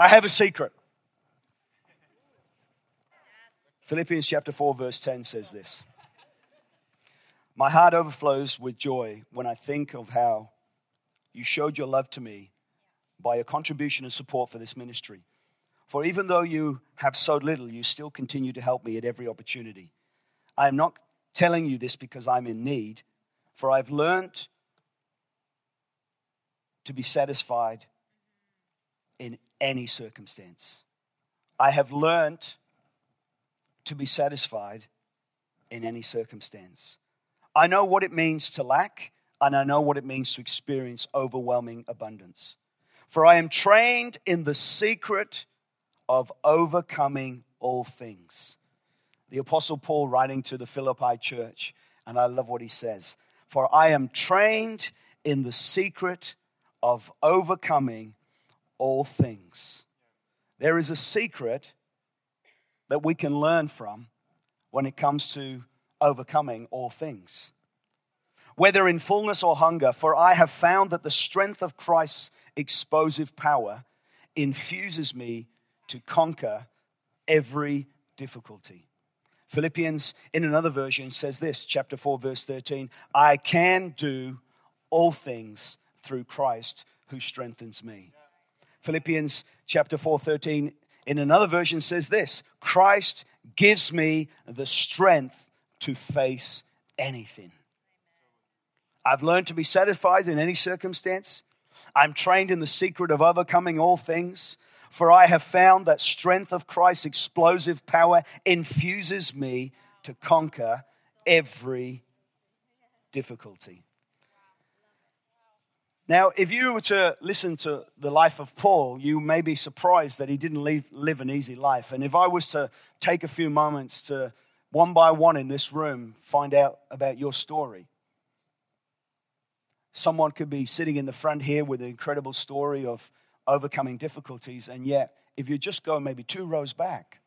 I have a secret. Philippians chapter 4, verse 10 says this My heart overflows with joy when I think of how you showed your love to me by your contribution and support for this ministry. For even though you have so little, you still continue to help me at every opportunity. I am not telling you this because I'm in need, for I've learned to be satisfied in any circumstance. I have learned to be satisfied in any circumstance. I know what it means to lack, and I know what it means to experience overwhelming abundance. For I am trained in the secret of overcoming all things. The Apostle Paul writing to the Philippi church, and I love what he says For I am trained in the secret of overcoming all things. There is a secret that we can learn from when it comes to overcoming all things. Whether in fullness or hunger, for I have found that the strength of Christ's explosive power infuses me to conquer every difficulty. Philippians, in another version, says this, chapter 4, verse 13 I can do all things through Christ who strengthens me. Philippians chapter 4, 13 in another version says this Christ gives me the strength to face anything. I've learned to be satisfied in any circumstance. I'm trained in the secret of overcoming all things, for I have found that strength of Christ's explosive power infuses me to conquer every difficulty. Now, if you were to listen to the life of Paul, you may be surprised that he didn't live, live an easy life. And if I was to take a few moments to, one by one in this room, find out about your story, someone could be sitting in the front here with an incredible story of overcoming difficulties. And yet, if you just go maybe two rows back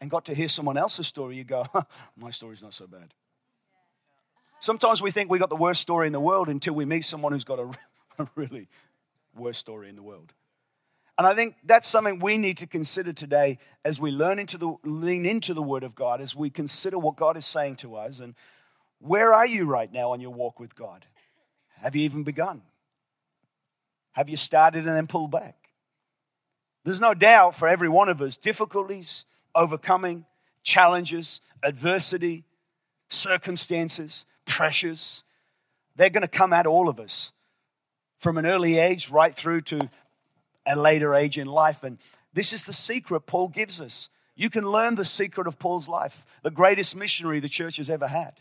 and got to hear someone else's story, you go, my story's not so bad. Sometimes we think we got the worst story in the world until we meet someone who's got a really worst story in the world. And I think that's something we need to consider today as we learn into the lean into the Word of God, as we consider what God is saying to us. And where are you right now on your walk with God? Have you even begun? Have you started and then pulled back? There's no doubt for every one of us, difficulties, overcoming, challenges, adversity, circumstances, pressures, they're going to come at all of us from an early age right through to a later age in life. And this is the secret Paul gives us. You can learn the secret of Paul's life, the greatest missionary the church has ever had.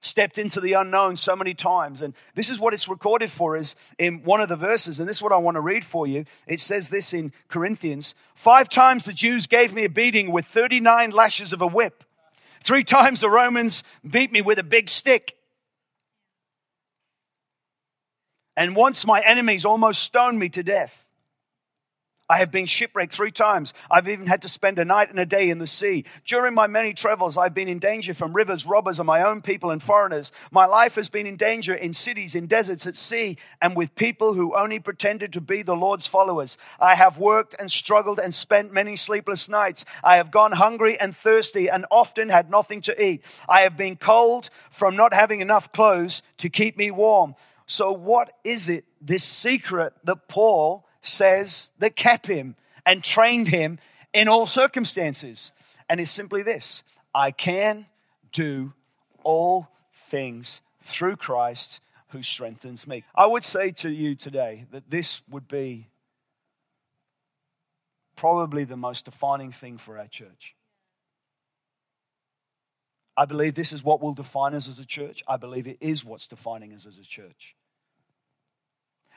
Stepped into the unknown so many times. And this is what it's recorded for is in one of the verses, and this is what I want to read for you. It says this in Corinthians Five times the Jews gave me a beating with 39 lashes of a whip. Three times the Romans beat me with a big stick. And once my enemies almost stoned me to death. I have been shipwrecked three times. I've even had to spend a night and a day in the sea. During my many travels, I've been in danger from rivers, robbers, and my own people and foreigners. My life has been in danger in cities, in deserts, at sea, and with people who only pretended to be the Lord's followers. I have worked and struggled and spent many sleepless nights. I have gone hungry and thirsty and often had nothing to eat. I have been cold from not having enough clothes to keep me warm. So, what is it, this secret that Paul says that kept him and trained him in all circumstances? And it's simply this I can do all things through Christ who strengthens me. I would say to you today that this would be probably the most defining thing for our church. I believe this is what will define us as a church. I believe it is what's defining us as a church.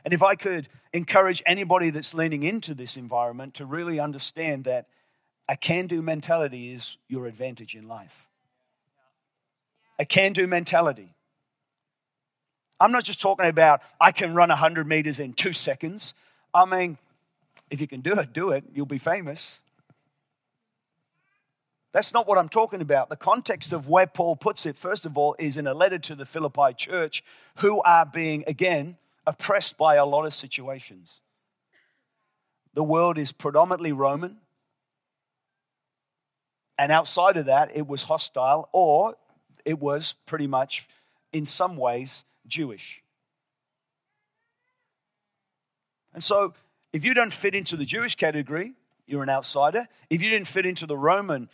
And if I could encourage anybody that's leaning into this environment to really understand that a can do mentality is your advantage in life. A can do mentality. I'm not just talking about I can run 100 meters in two seconds. I mean, if you can do it, do it. You'll be famous. That's not what I'm talking about. The context of where Paul puts it, first of all, is in a letter to the Philippi church who are being, again, oppressed by a lot of situations. the world is predominantly Roman. And outside of that, it was hostile or it was pretty much, in some ways, Jewish. And so, if you don't fit into the Jewish category, you're an outsider. If you didn't fit into the Roman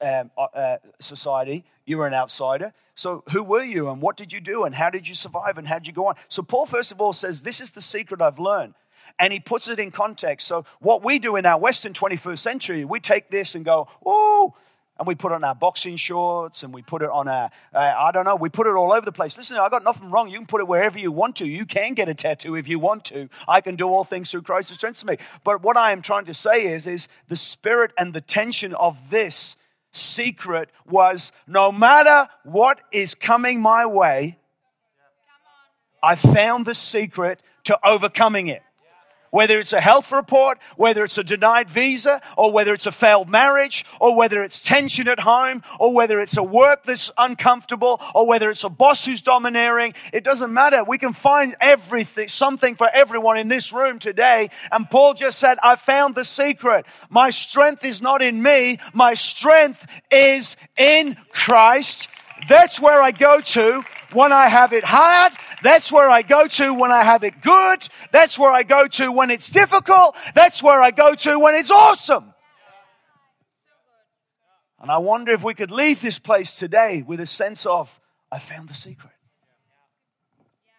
um, uh, uh, society, you were an outsider. So, who were you and what did you do and how did you survive and how did you go on? So, Paul, first of all, says, This is the secret I've learned. And he puts it in context. So, what we do in our Western 21st century, we take this and go, Oh, and we put on our boxing shorts and we put it on our, uh, I don't know, we put it all over the place. Listen, I got nothing wrong. You can put it wherever you want to. You can get a tattoo if you want to. I can do all things through Christ who strengthens me. But what I am trying to say is, is the spirit and the tension of this secret was no matter what is coming my way, I found the secret to overcoming it whether it's a health report, whether it's a denied visa, or whether it's a failed marriage, or whether it's tension at home, or whether it's a work that's uncomfortable, or whether it's a boss who's domineering. It doesn't matter. We can find everything, something for everyone in this room today. And Paul just said, I found the secret. My strength is not in me. My strength is in Christ. That's where I go to when I have it hard. That's where I go to when I have it good. That's where I go to when it's difficult. That's where I go to when it's awesome. And I wonder if we could leave this place today with a sense of, I found the secret.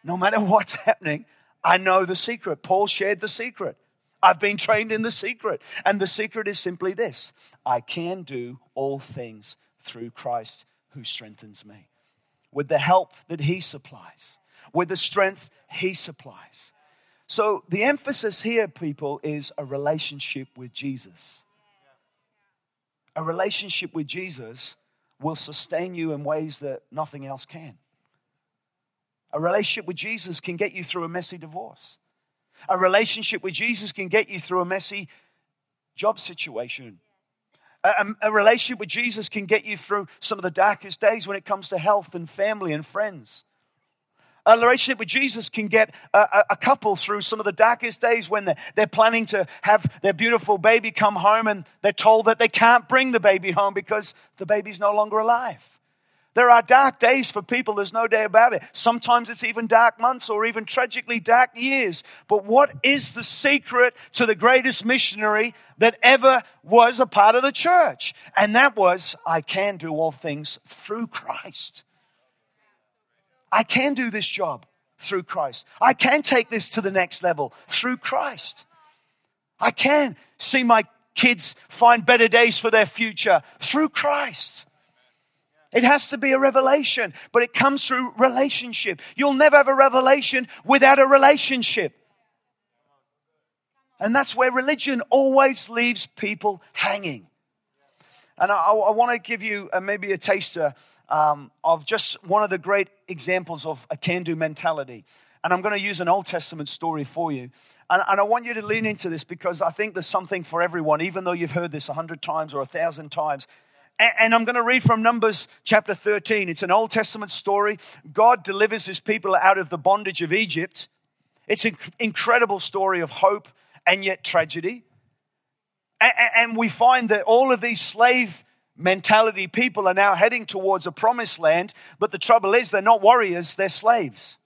No matter what's happening, I know the secret. Paul shared the secret. I've been trained in the secret. And the secret is simply this I can do all things through Christ who strengthens me with the help that He supplies, with the strength He supplies. So, the emphasis here, people, is a relationship with Jesus. A relationship with Jesus will sustain you in ways that nothing else can. A relationship with Jesus can get you through a messy divorce. A relationship with Jesus can get you through a messy job situation a, a, relationship with Jesus can get you through some of the darkest days when it comes to health and family and friends. A relationship with Jesus can get a, a, couple through some of the darkest days when they're, they're planning to have their beautiful baby come home and they're told that they can't bring the baby home because the baby's no longer alive. There are dark days for people, there's no doubt about it. Sometimes it's even dark months or even tragically dark years. But what is the secret to the greatest missionary that ever was a part of the church? And that was, I can do all things through Christ. I can do this job through Christ. I can take this to the next level through Christ. I can see my kids find better days for their future through Christ. It has to be a revelation, but it comes through relationship. You'll never have a revelation without a relationship. And that's where religion always leaves people hanging. And I, I want to give you a, maybe a taster um, of just one of the great examples of a can do mentality. And I'm going to use an Old Testament story for you. And, and, I want you to lean into this because I think there's something for everyone, even though you've heard this a hundred times or a thousand times. And I'm going to read from Numbers chapter 13. It's an Old Testament story. God delivers his people out of the bondage of Egypt. It's an incredible story of hope and yet tragedy. And we find that all of these slave mentality people are now heading towards a promised land, but the trouble is they're not warriors, they're slaves.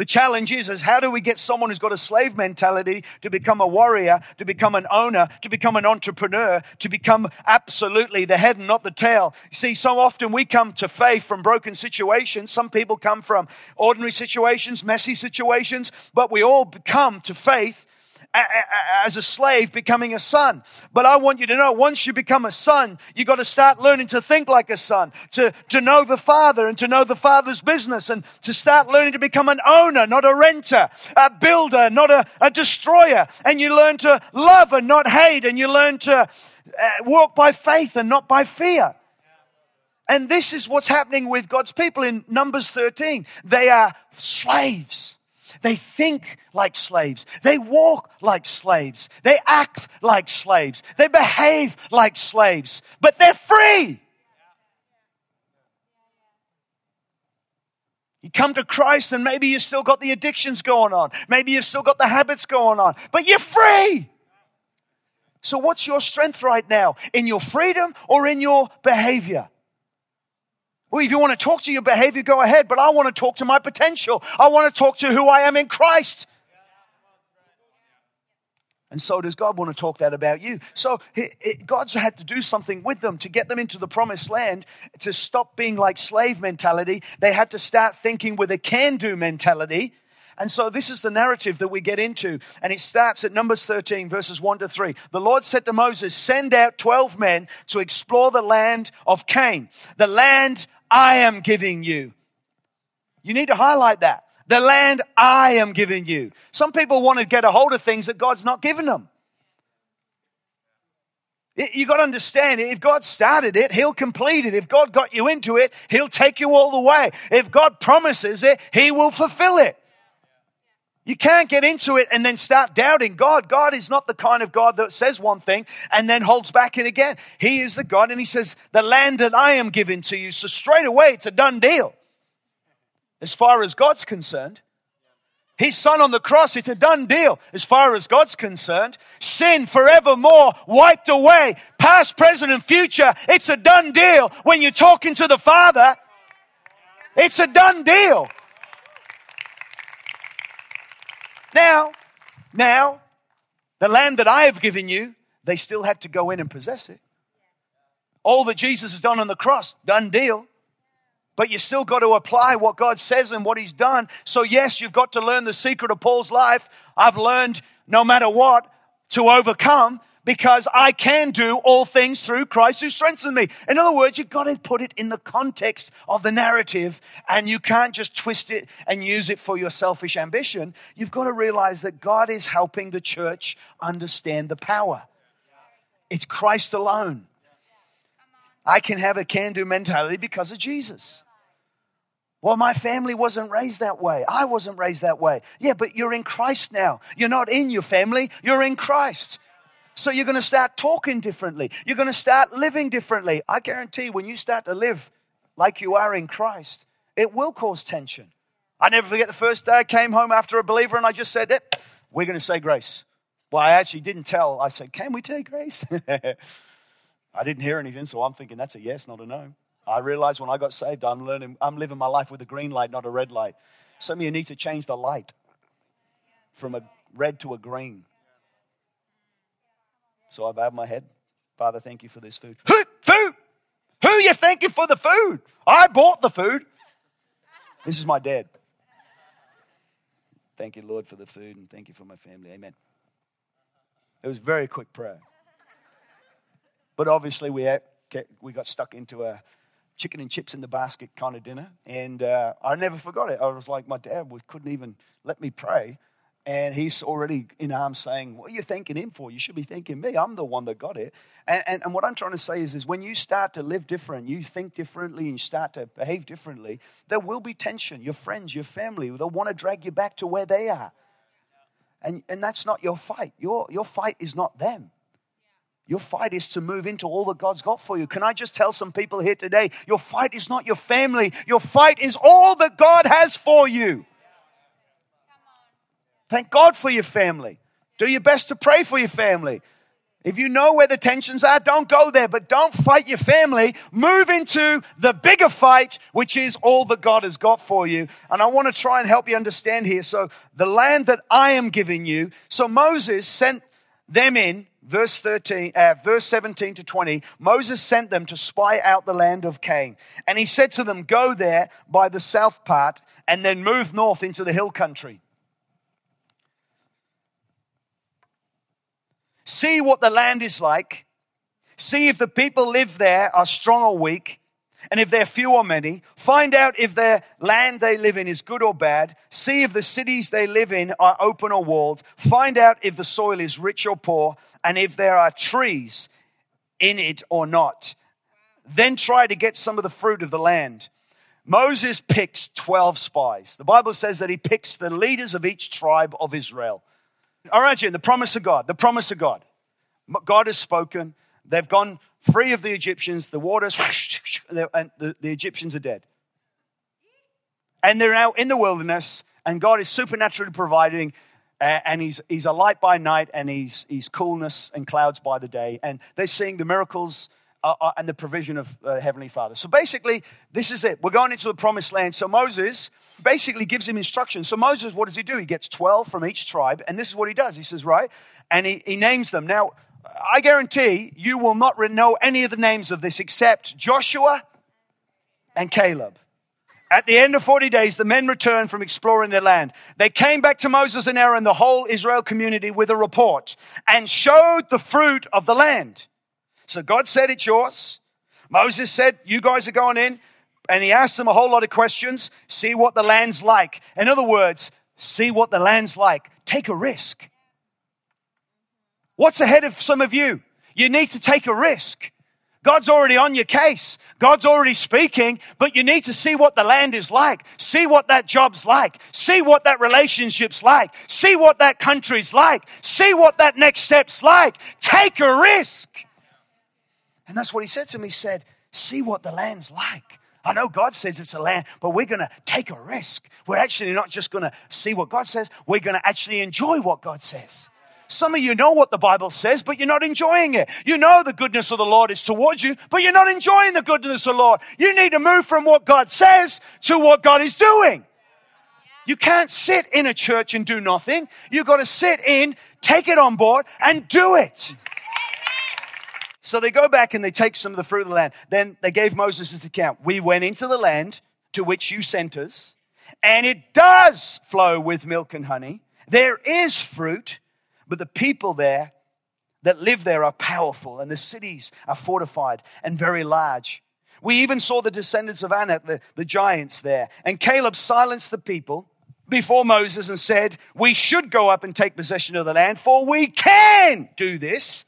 The challenge is, is how do we get someone who's got a slave mentality to become a warrior, to become an owner, to become an entrepreneur, to become absolutely the head and not the tail? See, so often we come to faith from broken situations. Some people come from ordinary situations, messy situations, but we all come to faith as a slave becoming a son. But I want you to know once you become a son, you got to start learning to think like a son, to, to know the father and to know the father's business and to start learning to become an owner, not a renter, a builder, not a, a destroyer. And you learn to love and not hate and you learn to uh, walk by faith and not by fear. And this is what's happening with God's people in Numbers 13. They are slaves. They think like slaves. They walk like slaves. They act like slaves. They behave like slaves, but they're free. You come to Christ and maybe you've still got the addictions going on. Maybe you've still got the habits going on, but you're free. So, what's your strength right now? In your freedom or in your behavior? Well, if you want to talk to your behavior, go ahead, but I want to talk to my potential. I want to talk to who I am in Christ. And so does God want to talk that about you. So it, it, God's had to do something with them to get them into the promised land, to stop being like slave mentality. They had to start thinking with a can do mentality. And so this is the narrative that we get into. And it starts at Numbers 13, verses 1 to 3. The Lord said to Moses, Send out 12 men to explore the land of Canaan, the land I am giving you. You need to highlight that the land I am giving you. Some people want to get a hold of things that God's not given them. You got to understand, if God started it, He'll complete it. If God got you into it, He'll take you all the way. If God promises it, He will fulfill it. You can't get into it and then start doubting God. God is not the kind of God that says one thing and then holds back it again. He is the God, and He says, The land that I am giving to you. So straight away, it's a done deal as far as God's concerned. His son on the cross, it's a done deal as far as God's concerned. Sin forevermore wiped away, past, present, and future. It's a done deal when you're talking to the Father. It's a done deal. Now, now, the land that I have given you, they still had to go in and possess it. All that Jesus has done on the cross, done deal but you still got to apply what God says and what He's done. So, yes, you've got to learn the secret of Paul's life. I've learned no matter what to overcome because I can do all things through Christ who strengthens me. In other words, you've got to put it in the context of the narrative and you can't just twist it and use it for your selfish ambition. You've got to realize that God is helping the church understand the power. It's Christ alone. I can have a can do mentality because of Jesus. Well, my family wasn't raised that way. I wasn't raised that way. Yeah, but you're in Christ now. You're not in your family, you're in Christ. So you're going to start talking differently. You're going to start living differently. I guarantee when you start to live like you are in Christ, it will cause tension. I never forget the first day I came home after a believer and I just said, eh, We're going to say grace. Well, I actually didn't tell. I said, Can we take grace? I didn't hear anything, so I'm thinking that's a yes, not a no. I realized when I got saved, I'm learning, I'm living my life with a green light, not a red light. Some of you need to change the light from a red to a green. So I bowed my head. Father, thank you for this food. Who, food? Who are you thanking for the food? I bought the food. This is my dad. Thank you, Lord, for the food, and thank you for my family. Amen. It was very quick prayer. But obviously, we, we got stuck into a chicken and chips in the basket kind of dinner. And uh, I never forgot it. I was like, my dad couldn't even let me pray. And he's already in arms saying, What are you thanking him for? You should be thanking me. I'm the one that got it. And, and, and what I'm trying to say is, is when you start to live different, you think differently, and you start to behave differently, there will be tension. Your friends, your family, they'll want to drag you back to where they are. And, and that's not your fight. Your, your fight is not them. Your fight is to move into all that God's got for you. Can I just tell some people here today? Your fight is not your family, your fight is all that God has for you. Thank God for your family. Do your best to pray for your family. If you know where the tensions are, don't go there, but don't fight your family. Move into the bigger fight, which is all that God has got for you. And I want to try and help you understand here. So, the land that I am giving you. So, Moses sent them in verse 13 uh, verse 17 to 20 moses sent them to spy out the land of canaan and he said to them go there by the south part and then move north into the hill country see what the land is like see if the people live there are strong or weak and if they're few or many, find out if their land they live in is good or bad. See if the cities they live in are open or walled. Find out if the soil is rich or poor, and if there are trees in it or not. Then try to get some of the fruit of the land. Moses picks 12 spies. The Bible says that he picks the leaders of each tribe of Israel. All right, Jim, the promise of God, the promise of God. God has spoken. They've gone free of the Egyptians, the waters, and the, the Egyptians are dead. And they're out in the wilderness, and God is supernaturally providing and he's, he's a light by night and he's, he's coolness and clouds by the day. And they're seeing the miracles uh, uh, and the provision of uh, Heavenly Father. So basically, this is it. We're going into the promised land. So Moses basically gives him instructions. So Moses, what does he do? He gets 12 from each tribe, and this is what he does. He says, right? And he, he names them. Now, I guarantee you will not know any of the names of this except Joshua and Caleb. At the end of 40 days, the men returned from exploring their land. They came back to Moses and Aaron, the whole Israel community, with a report and showed the fruit of the land. So God said, It's yours. Moses said, You guys are going in. And he asked them a whole lot of questions. See what the land's like. In other words, see what the land's like. Take a risk. What's ahead of some of you? You need to take a risk. God's already on your case. God's already speaking, but you need to see what the land is like. See what that job's like. See what that relationship's like. See what that country's like. See what that next step's like. Take a risk. And that's what he said to me. He said, see what the land's like. I know God says it's a land, but we're going to take a risk. We're actually not just going to see what God says, we're going to actually enjoy what God says. Some of you know what the Bible says, but you're not enjoying it. You know the goodness of the Lord is towards you, but you're not enjoying the goodness of the Lord. You need to move from what God says to what God is doing. You can't sit in a church and do nothing. You've got to sit in, take it on board, and do it. So they go back and they take some of the fruit of the land. Then they gave Moses this account. We went into the land to which you sent us, and it does flow with milk and honey. There is fruit, but the people there that live there are powerful, and the cities are fortified and very large. We even saw the descendants of Anak, the, the giants there. And Caleb silenced the people before Moses and said, We should go up and take possession of the land, for we can do this.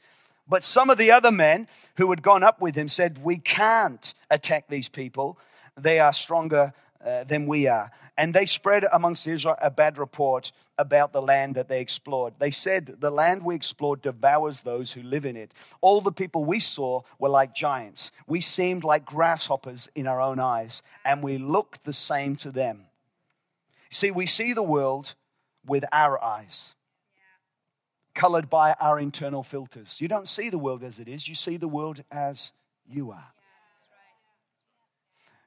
But some of the other men who had gone up with him said, We can't attack these people. They are stronger uh, than we are. And they spread amongst Israel a bad report about the land that they explored. They said, The land we explored devours those who live in it. All the people we saw were like giants. We seemed like grasshoppers in our own eyes, and we looked the same to them. See, we see the world with our eyes, colored by our internal filters. You don't see the world as it is, you see the world as you are.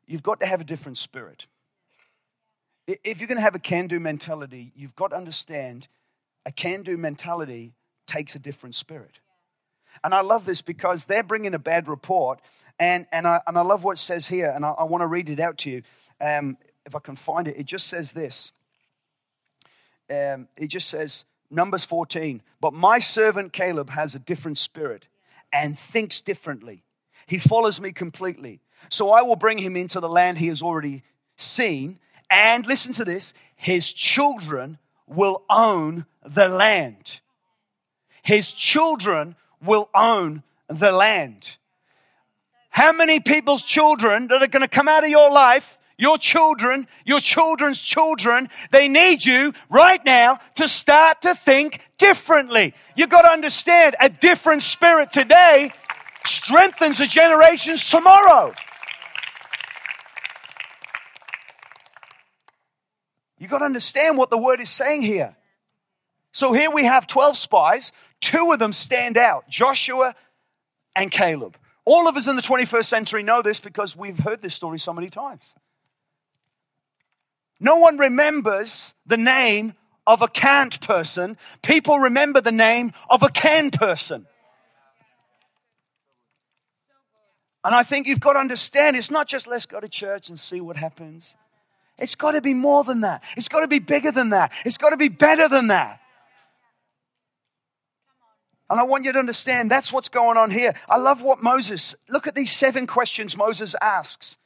You've got to have a different spirit. If you're going to have a can do mentality, you've got to understand a can do mentality takes a different spirit. And I love this because they're bringing a bad report. And, and, I, and I love what it says here. And I, I want to read it out to you. Um, if I can find it, it just says this. Um, it just says, Numbers 14, but my servant Caleb has a different spirit and thinks differently. He follows me completely. So I will bring him into the land he has already seen and listen to this his children will own the land. His children will own the land. How many people's children that are going to come out of your life, your children, your children's children, they need you right now to start to think differently. You've got to understand a different spirit today strengthens the generations tomorrow. You've got to understand what the word is saying here. So here we have 12 spies. Two of them stand out Joshua and Caleb. All of us in the 21st century know this because we've heard this story so many times. No one remembers the name of a can't person. People remember the name of a can person. And I think you've got to understand it's not just let's go to church and see what happens. It's got to be more than that. It's got to be bigger than that. It's got to be better than that. And I want you to understand that's what's going on here. I love what Moses, look at these seven questions Moses asks.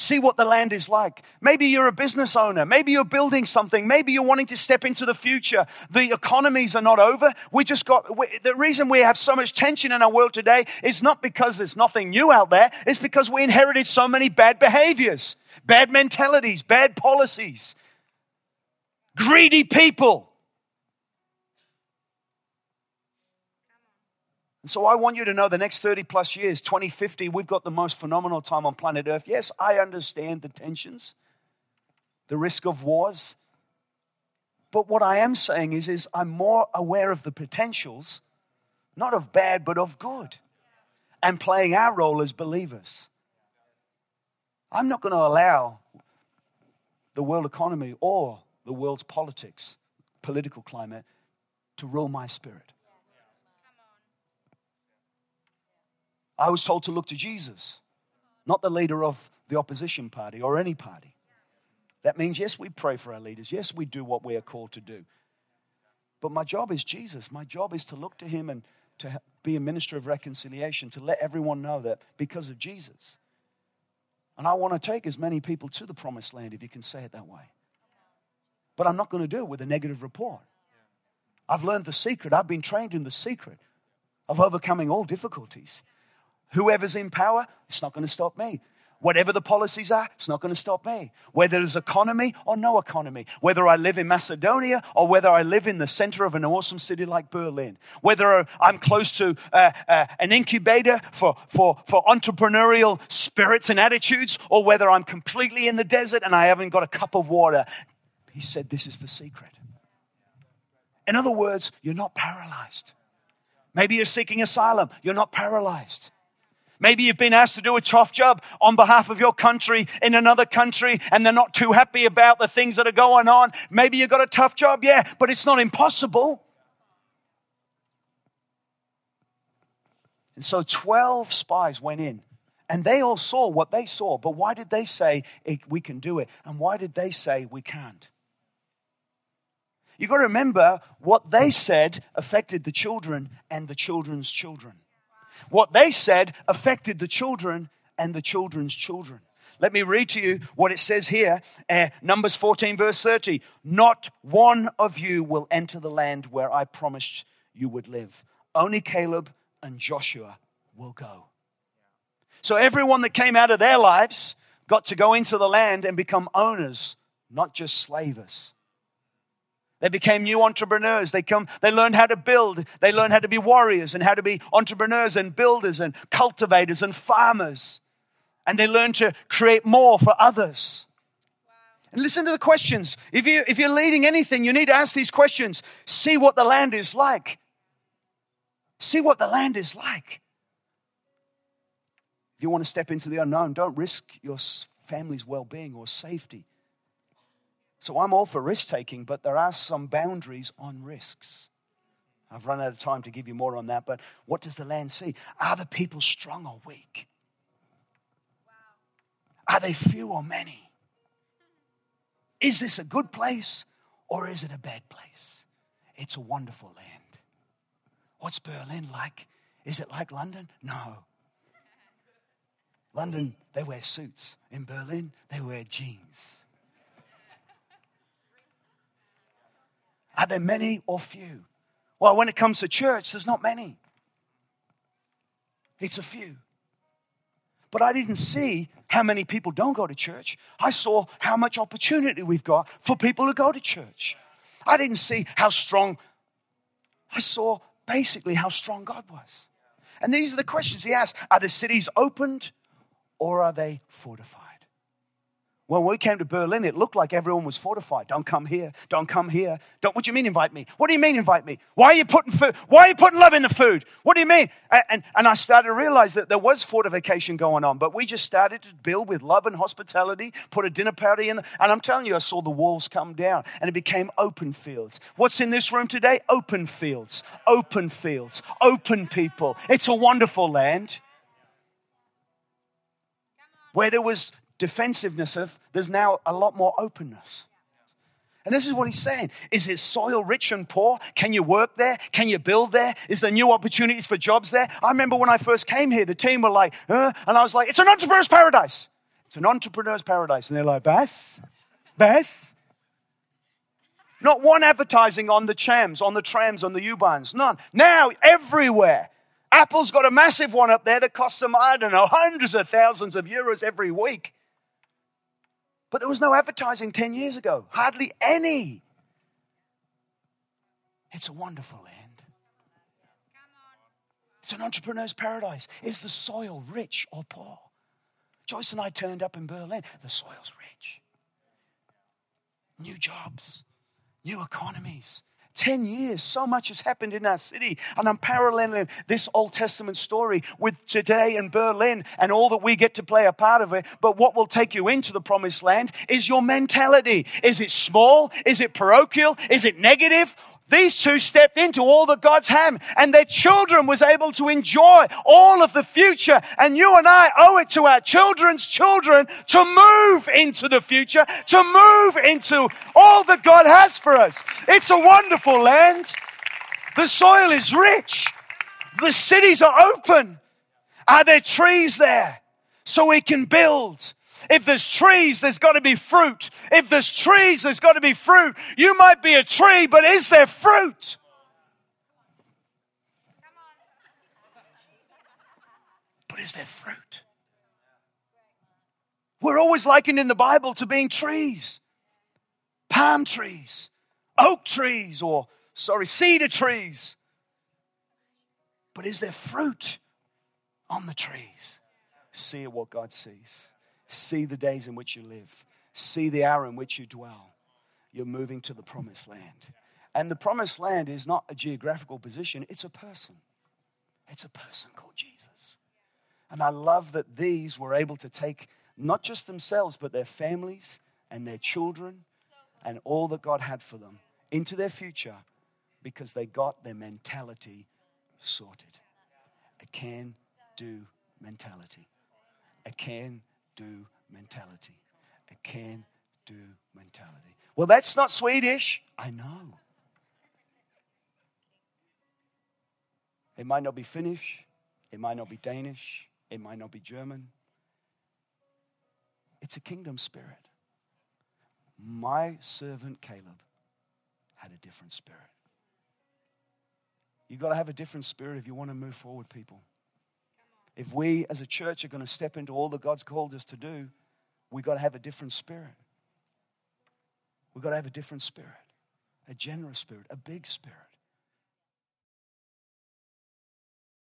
See what the land is like. Maybe you're a business owner. Maybe you're building something. Maybe you're wanting to step into the future. The economies are not over. We just got, we, the reason we have so much tension in our world today is not because there's nothing new out there, it's because we inherited so many bad behaviors bad mentalities, bad policies, greedy people. And so I want you to know the next 30 plus years, 2050, we've got the most phenomenal time on planet Earth. Yes, I understand the tensions, the risk of wars. But what I am saying is, is I'm more aware of the potentials, not of bad, but of good, and playing our role as believers. I'm not going to allow the world economy or the world's politics, political climate, to rule my spirit. I was told to look to Jesus, not the leader of the opposition party or any party. That means, yes, we pray for our leaders. Yes, we do what we are called to do. But my job is Jesus. My job is to look to Him and to be a minister of reconciliation, to let everyone know that because of Jesus. And I want to take as many people to the promised land, if you can say it that way. But I'm not going to do it with a negative report. I've learned the secret, I've been trained in the secret of overcoming all difficulties. Whoever's in power, it's not going to stop me. Whatever the policies are, it's not going to stop me. Whether there's economy or no economy, whether I live in Macedonia or whether I live in the center of an awesome city like Berlin, whether I'm close to uh, uh, an incubator for, for, for entrepreneurial spirits and attitudes, or whether I'm completely in the desert and I haven't got a cup of water. He said, This is the secret. In other words, you're not paralyzed. Maybe you're seeking asylum, you're not paralyzed. Maybe you've been asked to do a tough job on behalf of your country in another country and they're not too happy about the things that are going on. Maybe you've got a tough job, yeah, but it's not impossible. And so 12 spies went in and they all saw what they saw. But why did they say we can do it? And why did they say we can't? You've got to remember what they said affected the children and the children's children. What they said affected the children and the children's children. Let me read to you what it says here, uh, Numbers 14, verse 30. Not one of you will enter the land where I promised you would live. Only Caleb and Joshua will go. So everyone that came out of their lives got to go into the land and become owners, not just slavers. They became new entrepreneurs. They, come, they learned how to build. They learned how to be warriors and how to be entrepreneurs and builders and cultivators and farmers. And they learned to create more for others. And listen to the questions. If, you, if you're leading anything, you need to ask these questions. See what the land is like. See what the land is like. If you want to step into the unknown, don't risk your family's well being or safety. So I'm all for risk taking, but there are some boundaries on risks. I've run out of time to give you more on that, but what does the land see? Are the people strong or weak? Are they few or many? Is this a good place or is it a bad place? It's a wonderful land. What's Berlin like? Is it like London? No. London, they wear suits. In Berlin, they wear jeans. Are there many or few? Well, when it comes to church, there's not many, it's a few. But I didn't see how many people don't go to church. I saw how much opportunity we've got for people to go to church. I didn't see how strong, I saw basically how strong God was. And these are the questions he asked Are the cities opened or are they fortified? Well, when we came to Berlin, it looked like everyone was fortified. Don't come here. Don't come here. Don't. What do you mean invite me? What do you mean invite me? Why are you putting food? Why are you putting love in the food? What do you mean? And, and, and I started to realize that there was fortification going on, but we just started to build with love and hospitality. Put a dinner party in, and I'm telling you, I saw the walls come down, and it became open fields. What's in this room today? Open fields. Open fields. Open people. It's a wonderful land where there was defensiveness of, there's now a lot more openness. And this is what he's saying. Is his soil rich and poor? Can you work there? Can you build there? Is there new opportunities for jobs there? I remember when I first came here, the team were like, and I was like, it's an entrepreneur's paradise. It's an entrepreneur's paradise. And they're like, Bass? Bass? Not one advertising on the trams, on the trams, on the U-Bahns. None. Now, everywhere. Apple's got a massive one up there that costs them, I don't know, hundreds of thousands of euros every week. But there was no advertising 10 years ago, hardly any. It's a wonderful land. It's an entrepreneur's paradise. Is the soil rich or poor? Joyce and I turned up in Berlin. The soil's rich. New jobs, new economies. 10 years, so much has happened in our city. And I'm paralleling this Old Testament story with today in Berlin and all that we get to play a part of it. But what will take you into the promised land is your mentality. Is it small? Is it parochial? Is it negative? These two stepped into all that God's had, and their children was able to enjoy all of the future. And you and I owe it to our children's children to move into the future, to move into all that God has for us. It's a wonderful land. The soil is rich. The cities are open. Are there trees there so we can build? If there's trees, there's got to be fruit. If there's trees, there's got to be fruit. You might be a tree, but is there fruit? But is there fruit? We're always likened in the Bible to being trees palm trees, oak trees, or, sorry, cedar trees. But is there fruit on the trees? See what God sees. See the days in which you live. See the hour in which you dwell. You're moving to the promised land. And the promised land is not a geographical position, it's a person. It's a person called Jesus. And I love that these were able to take not just themselves, but their families and their children and all that God had for them into their future because they got their mentality sorted. A can do mentality. A can do mentality. A can do mentality. Well, that's not Swedish. I know. It might not be Finnish. It might not be Danish. It might not be German. It's a kingdom spirit. My servant Caleb had a different spirit. You've got to have a different spirit if you want to move forward, people if we as a church are going to step into all that God's called us to do, we've got to have a different spirit. We've got to have a different spirit, a generous spirit, a big spirit.